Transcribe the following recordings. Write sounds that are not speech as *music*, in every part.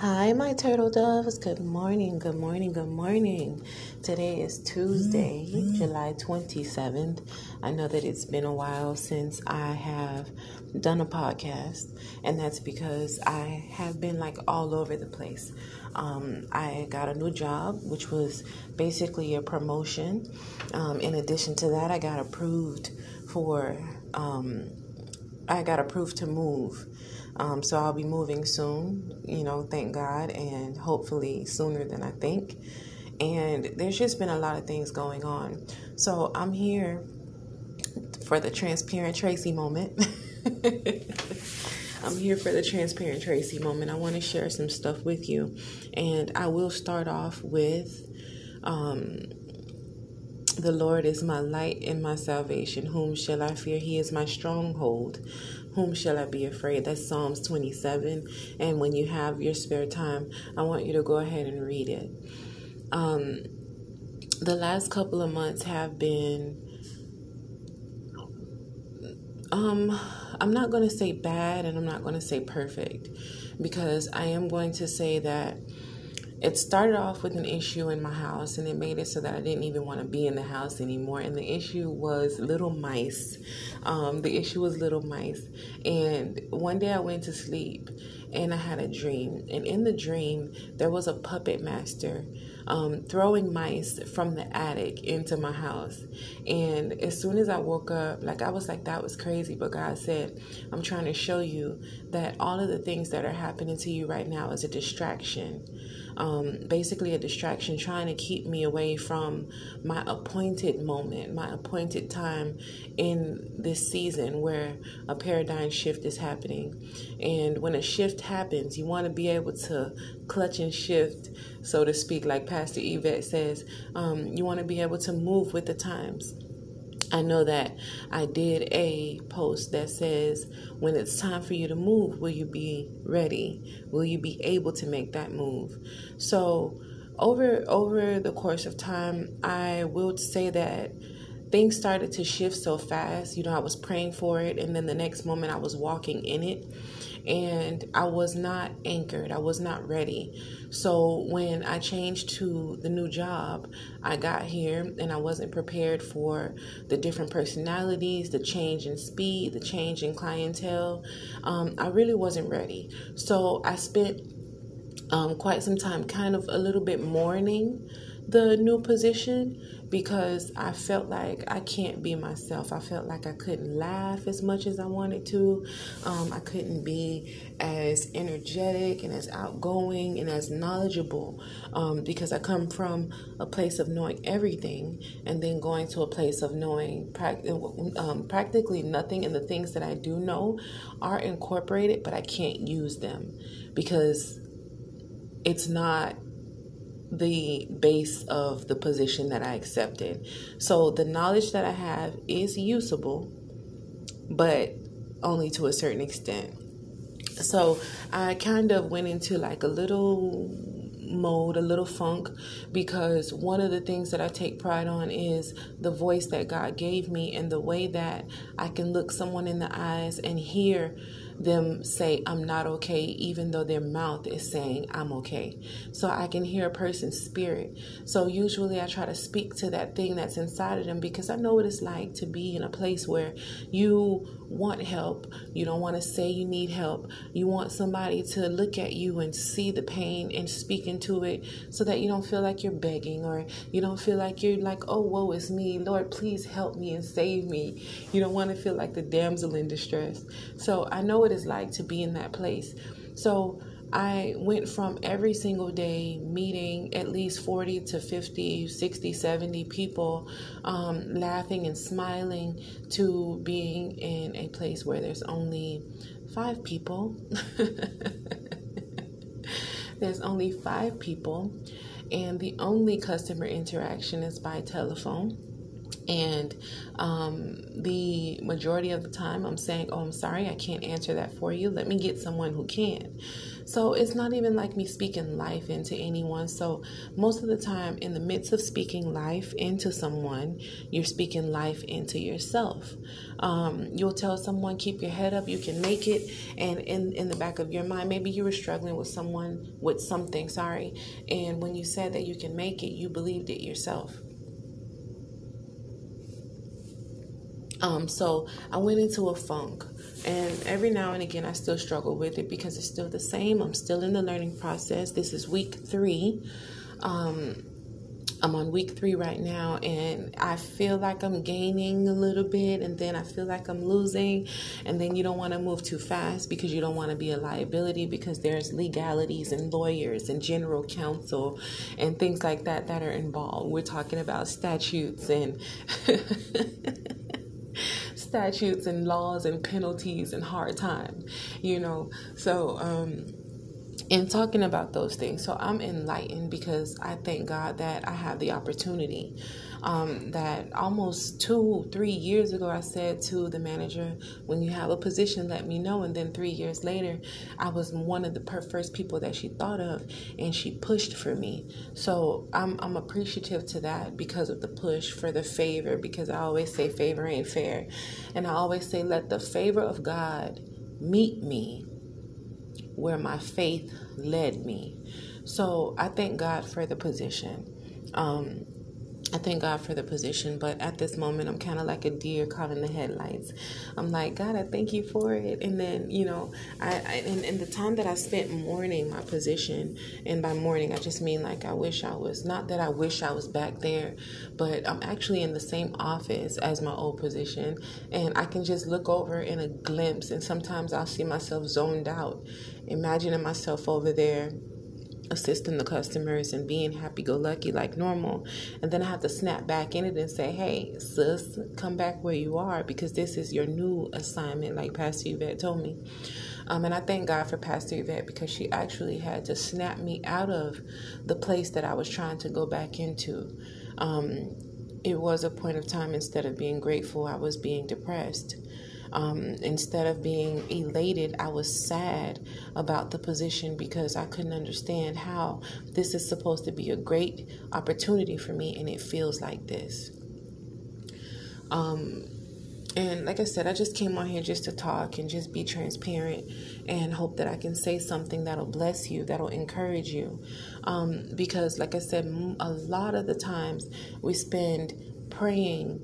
Hi, my turtle doves. Good morning, good morning, good morning. Today is Tuesday, July 27th. I know that it's been a while since I have done a podcast, and that's because I have been like all over the place. Um, I got a new job, which was basically a promotion. Um, in addition to that, I got approved for, um, I got approved to move. Um, so I'll be moving soon, you know, thank God, and hopefully sooner than I think. And there's just been a lot of things going on. So I'm here for the transparent Tracy moment. *laughs* I'm here for the transparent Tracy moment. I want to share some stuff with you. And I will start off with um, the Lord is my light and my salvation. Whom shall I fear? He is my stronghold. Whom shall I be afraid? That's Psalms 27. And when you have your spare time, I want you to go ahead and read it. Um, the last couple of months have been, um, I'm not going to say bad and I'm not going to say perfect because I am going to say that it started off with an issue in my house and it made it so that I didn't even want to be in the house anymore. And the issue was little mice. Um, the issue was little mice. And one day I went to sleep and I had a dream. And in the dream, there was a puppet master um, throwing mice from the attic into my house. And as soon as I woke up, like I was like, that was crazy. But God said, I'm trying to show you that all of the things that are happening to you right now is a distraction um, basically a distraction trying to keep me away from my appointed moment, my appointed time in this season where a paradigm shift is happening. And when a shift happens, you want to be able to clutch and shift, so to speak, like Pastor Yvette says. Um, you want to be able to move with the times. I know that I did a post that says, when it's time for you to move, will you be ready? Will you be able to make that move? So, over over the course of time, I will say that things started to shift so fast. You know, I was praying for it, and then the next moment I was walking in it and I was not anchored. I was not ready. So when I changed to the new job, I got here and I wasn't prepared for the different personalities, the change in speed, the change in clientele. Um, I really wasn't ready. So I spent um, quite some time kind of a little bit mourning the new position because I felt like I can't be myself. I felt like I couldn't laugh as much as I wanted to. Um, I couldn't be as energetic and as outgoing and as knowledgeable um, because I come from a place of knowing everything and then going to a place of knowing um, practically nothing. And the things that I do know are incorporated, but I can't use them because it's not the base of the position that I accepted. So the knowledge that I have is usable, but only to a certain extent. So I kind of went into like a little mode, a little funk, because one of the things that I take pride on is the voice that God gave me and the way that I can look someone in the eyes and hear them say, I'm not okay, even though their mouth is saying, I'm okay. So I can hear a person's spirit. So usually I try to speak to that thing that's inside of them because I know what it's like to be in a place where you want help. You don't want to say you need help. You want somebody to look at you and see the pain and speak into it so that you don't feel like you're begging or you don't feel like you're like, oh, woe is me. Lord, please help me and save me. You don't want to feel like the damsel in distress. So I know what it's like to be in that place. So I went from every single day meeting at least 40 to 50, 60, 70 people, um, laughing and smiling, to being in a place where there's only five people. *laughs* there's only five people, and the only customer interaction is by telephone And um, the majority of the time, I'm saying, Oh, I'm sorry, I can't answer that for you. Let me get someone who can. So it's not even like me speaking life into anyone. So most of the time, in the midst of speaking life into someone, you're speaking life into yourself. Um, you'll tell someone, keep your head up, you can make it. And in, in the back of your mind, maybe you were struggling with someone, with something, sorry. And when you said that you can make it, you believed it yourself. Um, so I went into a funk. And every now and again, I still struggle with it because it's still the same. I'm still in the learning process. This is week three. Um, I'm on week three right now, and I feel like I'm gaining a little bit, and then I feel like I'm losing. And then you don't want to move too fast because you don't want to be a liability because there's legalities and lawyers and general counsel and things like that that are involved. We're talking about statutes and. *laughs* statutes and laws and penalties and hard time, you know. So, um, in talking about those things, so I'm enlightened because I thank God that I have the opportunity um, that almost two, three years ago, I said to the manager, when you have a position, let me know. And then three years later, I was one of the first people that she thought of, and she pushed for me. So I'm, I'm appreciative to that because of the push for the favor, because I always say favor ain't fair. And I always say, let the favor of God meet me where my faith led me. So I thank God for the position. Um, I thank God for the position, but at this moment, I'm kind of like a deer caught in the headlights. I'm like, God, I thank you for it. And then, you know, I, I in, in the time that I spent mourning my position, and by mourning, I just mean like I wish I was, not that I wish I was back there, but I'm actually in the same office as my old position, and I can just look over in a glimpse, and sometimes I'll see myself zoned out, imagining myself over there assisting the customers and being happy go lucky like normal. And then I have to snap back in it and say, hey, sis, come back where you are because this is your new assignment, like Pastor Yvette told me. Um, and I thank God for Pastor Yvette because she actually had to snap me out of the place that I was trying to go back into. Um, it was a point of time instead of being grateful, I was being depressed. Um, instead of being elated, I was sad about the position because I couldn't understand how this is supposed to be a great opportunity for me and it feels like this. Um, and like I said, I just came on here just to talk and just be transparent and hope that I can say something that'll bless you, that'll encourage you. Um, because, like I said, a lot of the times we spend praying,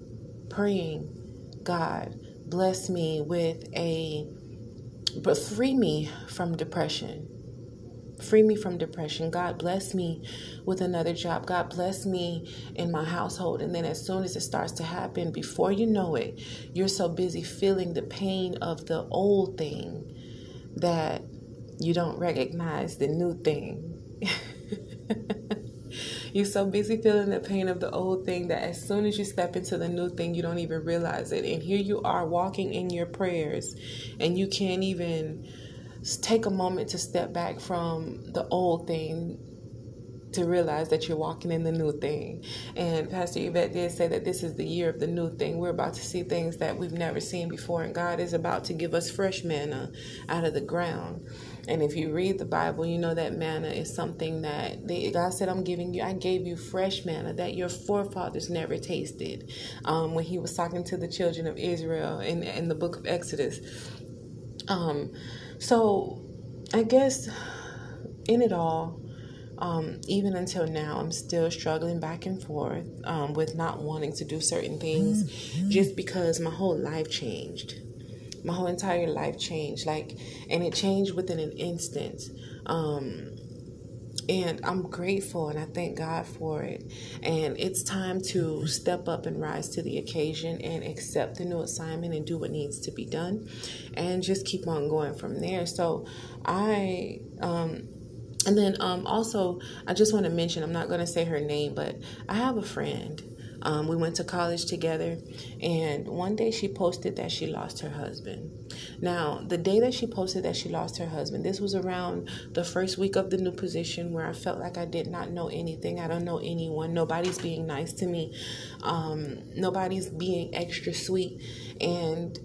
praying, God, bless me with a, but free me from depression. Free me from depression. God bless me with another job. God bless me in my household. And then, as soon as it starts to happen, before you know it, you're so busy feeling the pain of the old thing that you don't recognize the new thing. *laughs* You're so busy feeling the pain of the old thing that as soon as you step into the new thing, you don't even realize it. And here you are walking in your prayers, and you can't even take a moment to step back from the old thing to realize that you're walking in the new thing. And Pastor Yvette did say that this is the year of the new thing. We're about to see things that we've never seen before, and God is about to give us fresh manna out of the ground. And if you read the Bible, you know that manna is something that they, God said, I'm giving you, I gave you fresh manna that your forefathers never tasted. Um, when he was talking to the children of Israel in, in the book of Exodus. Um, so I guess in it all, um, even until now, I'm still struggling back and forth um, with not wanting to do certain things mm-hmm. just because my whole life changed my whole entire life changed like and it changed within an instant um and I'm grateful and I thank God for it. And it's time to step up and rise to the occasion and accept the new assignment and do what needs to be done and just keep on going from there. So I um and then um also I just want to mention I'm not going to say her name but I have a friend Um, we went to college together, and one day she posted that she lost her husband. Now, the day that she posted that she lost her husband, this was around the first week of the new position where I felt like I did not know anything. I don't know anyone. Nobody's being nice to me. Um, nobody's being extra sweet. And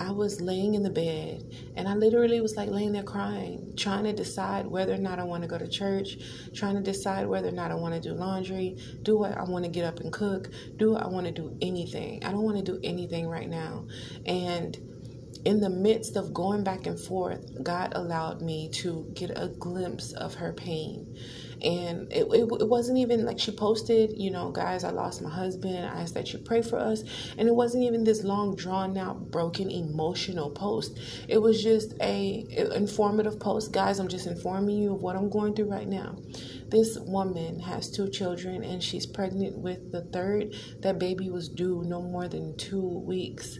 I was laying in the bed and I literally was like laying there crying, trying to decide whether or not I want to go to church, trying to decide whether or not I want to do laundry, do I, I want to get up and cook, do I want to do anything. I don't want to do anything right now. And in the midst of going back and forth, God allowed me to get a glimpse of her pain. And it, it, it, wasn't even like she posted, you know, guys, I lost my husband. I asked that you pray for us. And it wasn't even this long, drawn out, broken, emotional post. It was just a, a informative post. Guys, I'm just informing you of what I'm going through right now. This woman has two children and she's pregnant with the third. That baby was due no more than two weeks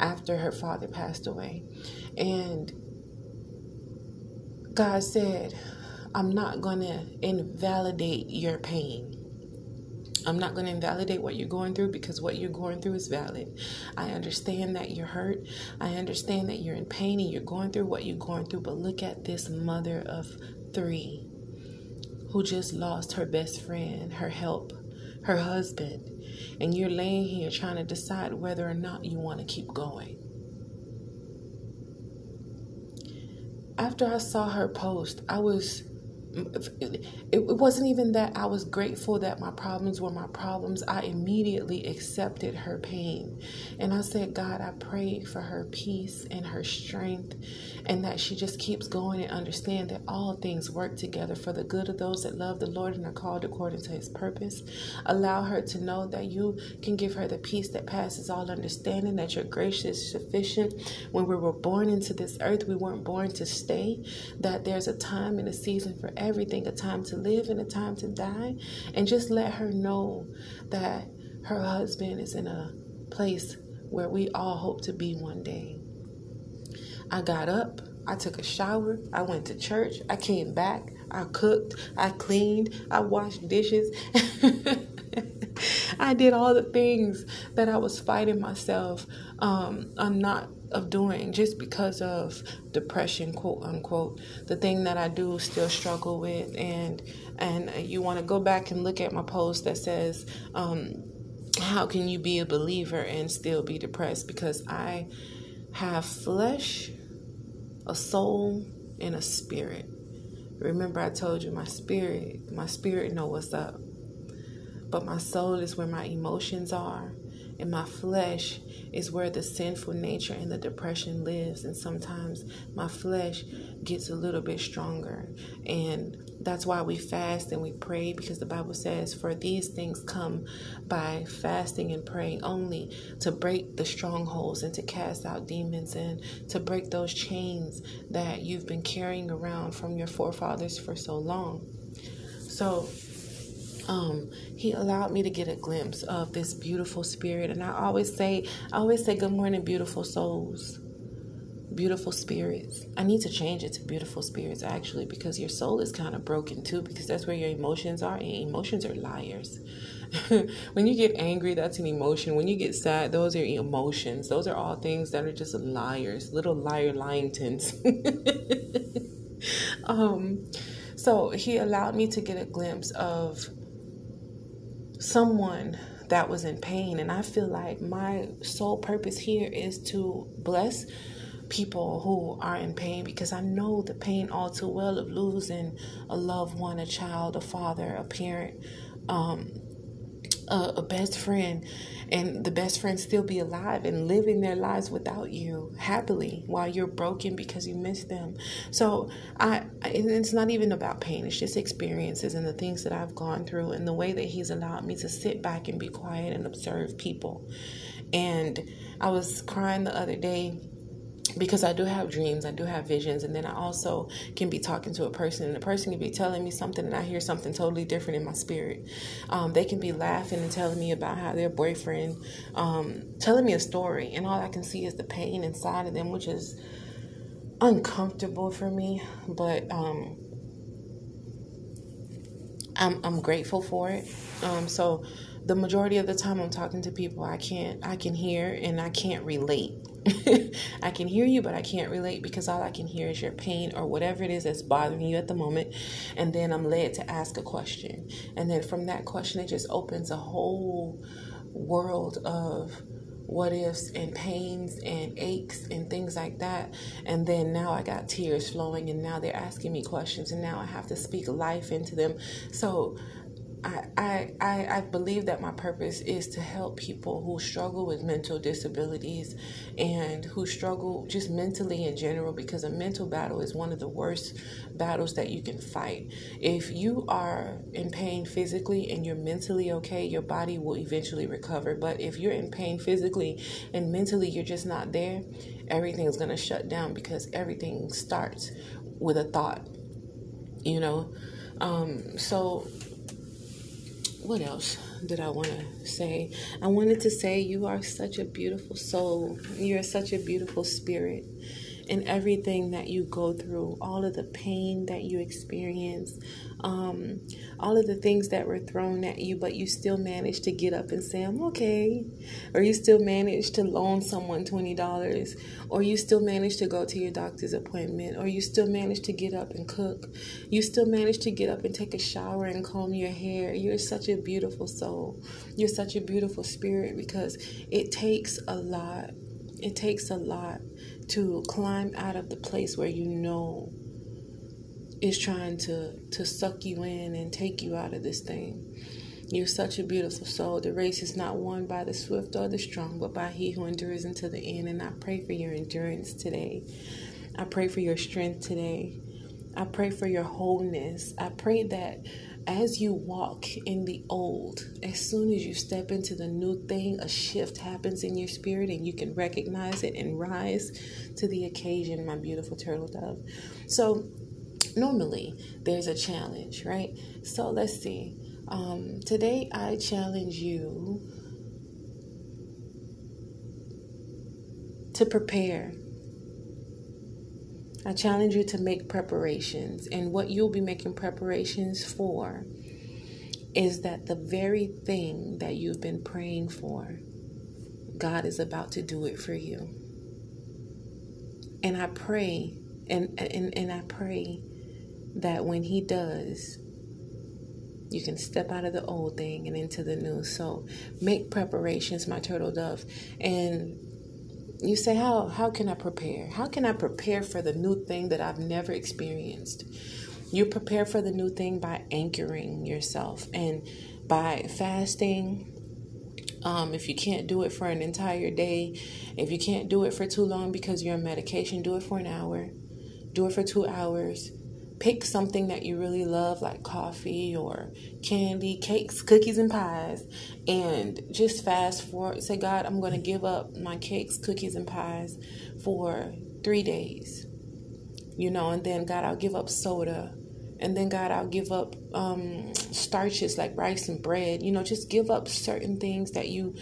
after her father passed away. And God said, I'm not going to invalidate your pain. I'm not going to invalidate what you're going through because what you're going through is valid. I understand that you're hurt. I understand that you're in pain and you're going through what you're going through. But look at this mother of three who just lost her best friend, her help, her husband and you're laying here trying to decide whether or not you want to keep going. After I saw her post, I was it wasn't even that I was grateful that my problems were my problems. I immediately accepted her pain. And I said, God, I pray for her peace and her strength, and that she just keeps going and understand that all things work together for the good of those that love the Lord and are called according to his purpose. Allow her to know that you can give her the peace that passes all understanding, that your grace is sufficient. When we were born into this earth, we weren't born to stay, that there's a time and a season for everything a time to live and a time to die. And just let her know that her husband is in a place where we all hope to be one day. I got up, I took a shower, I went to church, I came back, I cooked, I cleaned, I washed dishes. *laughs* I did all the things that I was fighting myself um, I'm not of doing just because of depression quote unquote. The thing that i do still struggle with and and you want to go back and look at my post that says um, how can you be a believer and still be depressed? Because i have flesh a soul and a spirit. Remember i told you my spirit my spirit know what's up. But my soul is where my emotions are and my flesh is where the sinful nature and the depression lives. And sometimes my flesh gets a little bit stronger. And that's why we fast and we pray because the Bible says, For these things come by fasting and praying only to break the strongholds and to cast out demons and to break those chains that you've been carrying around from your forefathers for so long. So, um, he allowed me to get a glimpse of this beautiful spirit. And I always say, I always say, good morning, beautiful souls, beautiful spirits. I need to change it to beautiful spirits actually, because your soul is kind of broken too, because that's where your emotions are, and emotions are liars. *laughs* when you get angry, that's an emotion. When you get sad, those are emotions. Those are all things that are just liars, little liar lyingtons. *laughs* um, so he allowed me to get a glimpse of someone that was in pain. And I feel like my sole purpose here is to bless people who are in pain because I know the pain all too well of losing a loved one, a child, a father, a parent, um, a, a best friend and the best friend still be alive and living their lives without you happily while you're broken because you miss them. So I, it's not even about pain. It's just experiences and the things that I've gone through and the way that He's allowed me to sit back and be quiet and observe people. And I was crying the other day because I do have dreams, I do have visions, and then I also can be talking to a person, and the person can be telling me something, and I hear something totally different in my spirit. Um, they can be laughing and telling me about how their boyfriend, um, telling me a story, and all I can see is the pain inside of them, which is uncomfortable for me. But um, I'm I'm grateful for it. Um, so the majority of the time I'm talking to people, I can't I can hear and I can't relate. *laughs* I can hear you, but I can't relate because all I can hear is your pain or whatever it is that's bothering you at the moment. And then I'm led to ask a question. And then from that question, it just opens a whole world of what ifs and pains and aches and things like that. And then now I got tears flowing, and now they're asking me questions, and now I have to speak life into them. So I, I, I believe that my purpose is to help people who struggle with mental disabilities and who struggle just mentally in general because a mental battle is one of the worst battles that you can fight. If you are in pain physically and you're mentally okay, your body will eventually recover. But if you're in pain physically and mentally you're just not there, everything's going to shut down because everything starts with a thought, you know? Um, so what else did I want to say? I wanted to say you are such a beautiful soul. You're such a beautiful spirit. And everything that you go through, all of the pain that you experience, um, all of the things that were thrown at you, but you still managed to get up and say, I'm okay. Or you still managed to loan someone $20. Or you still managed to go to your doctor's appointment. Or you still managed to get up and cook. You still managed to get up and take a shower and comb your hair. You're such a beautiful soul. You're such a beautiful spirit because it takes a lot. It takes a lot to climb out of the place where you know is trying to to suck you in and take you out of this thing. You're such a beautiful soul. The race is not won by the swift or the strong, but by he who endures until the end. And I pray for your endurance today. I pray for your strength today. I pray for your wholeness. I pray that as you walk in the old, as soon as you step into the new thing, a shift happens in your spirit and you can recognize it and rise to the occasion, my beautiful turtle dove. So, normally there's a challenge, right? So let's see. Um, today I challenge you to prepare. I challenge you to make preparations. And what you'll be making preparations for is that the very thing that you've been praying for, God is about to do it for you. And I pray, and, and, and I pray that when He does, you can step out of the old thing and into the new. So make preparations, my turtle dove. And you say, How how can I prepare? How can I prepare for the new thing that I've never experienced? You prepare for the new thing by anchoring yourself and by fasting. Um, if you can't do it for an entire day, if you can't do it for too long because you're on medication, do it for an hour. Do it for two hours pick something that you really love, like coffee or candy, cakes, cookies, and pies, and just fast forward. Say, God, I'm going to give up my cakes, cookies, and pies for three days. You know, and then, God, I'll give up soda. And then, God, I'll give up um, starches like rice and bread. You know, just give up certain things that you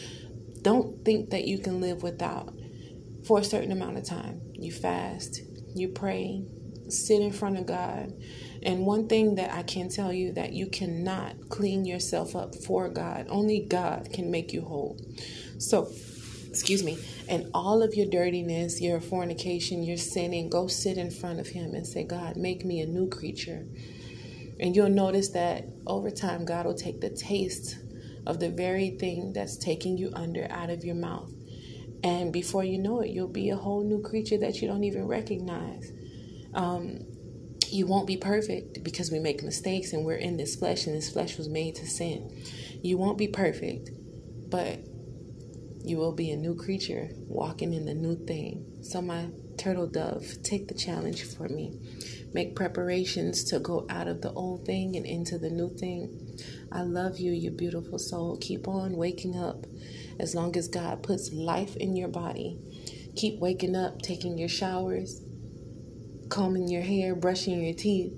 don't think that you can live without for a certain amount of time. You fast, you pray, sit in front of God. And one thing that I can tell you that you cannot clean yourself up for God. Only God can make you whole. So, excuse me, and all of your dirtiness, your fornication, your sinning, go sit in front of Him and say, God, make me a new creature. And you'll notice that over time, God will take the taste of the very thing that's taking you under out of your mouth. And before you know it, you'll be a whole new creature that you don't even recognize. Um, you won't be perfect because we make mistakes and we're in this flesh and this flesh was made to sin. You won't be perfect, but you will be a new creature walking in the new thing. So, my turtle dove, take the challenge for me. Make preparations to go out of the old thing and into the new thing. I love you, you beautiful soul. Keep on waking up as long as God puts life in your body. Keep waking up, taking your showers, combing your hair, brushing your teeth,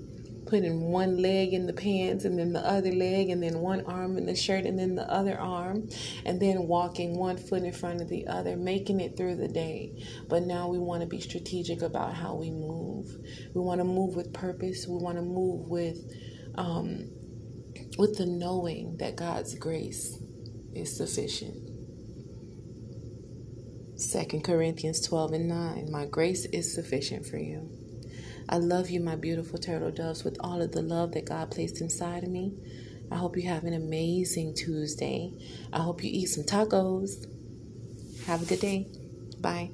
putting one leg in the pants and then the other leg and then one arm in the shirt and then the other arm and then walking one foot in front of the other, making it through the day. But now we want to be strategic about how we move. We want to move with purpose. We want to move with um, with the knowing that God's grace is sufficient. 2 Corinthians 12 and 9 My grace is sufficient for you. I love you, my beautiful turtle doves, with all of the love that God placed inside of me. I hope you have an amazing Tuesday. I hope you eat some tacos. Have a good day. Bye.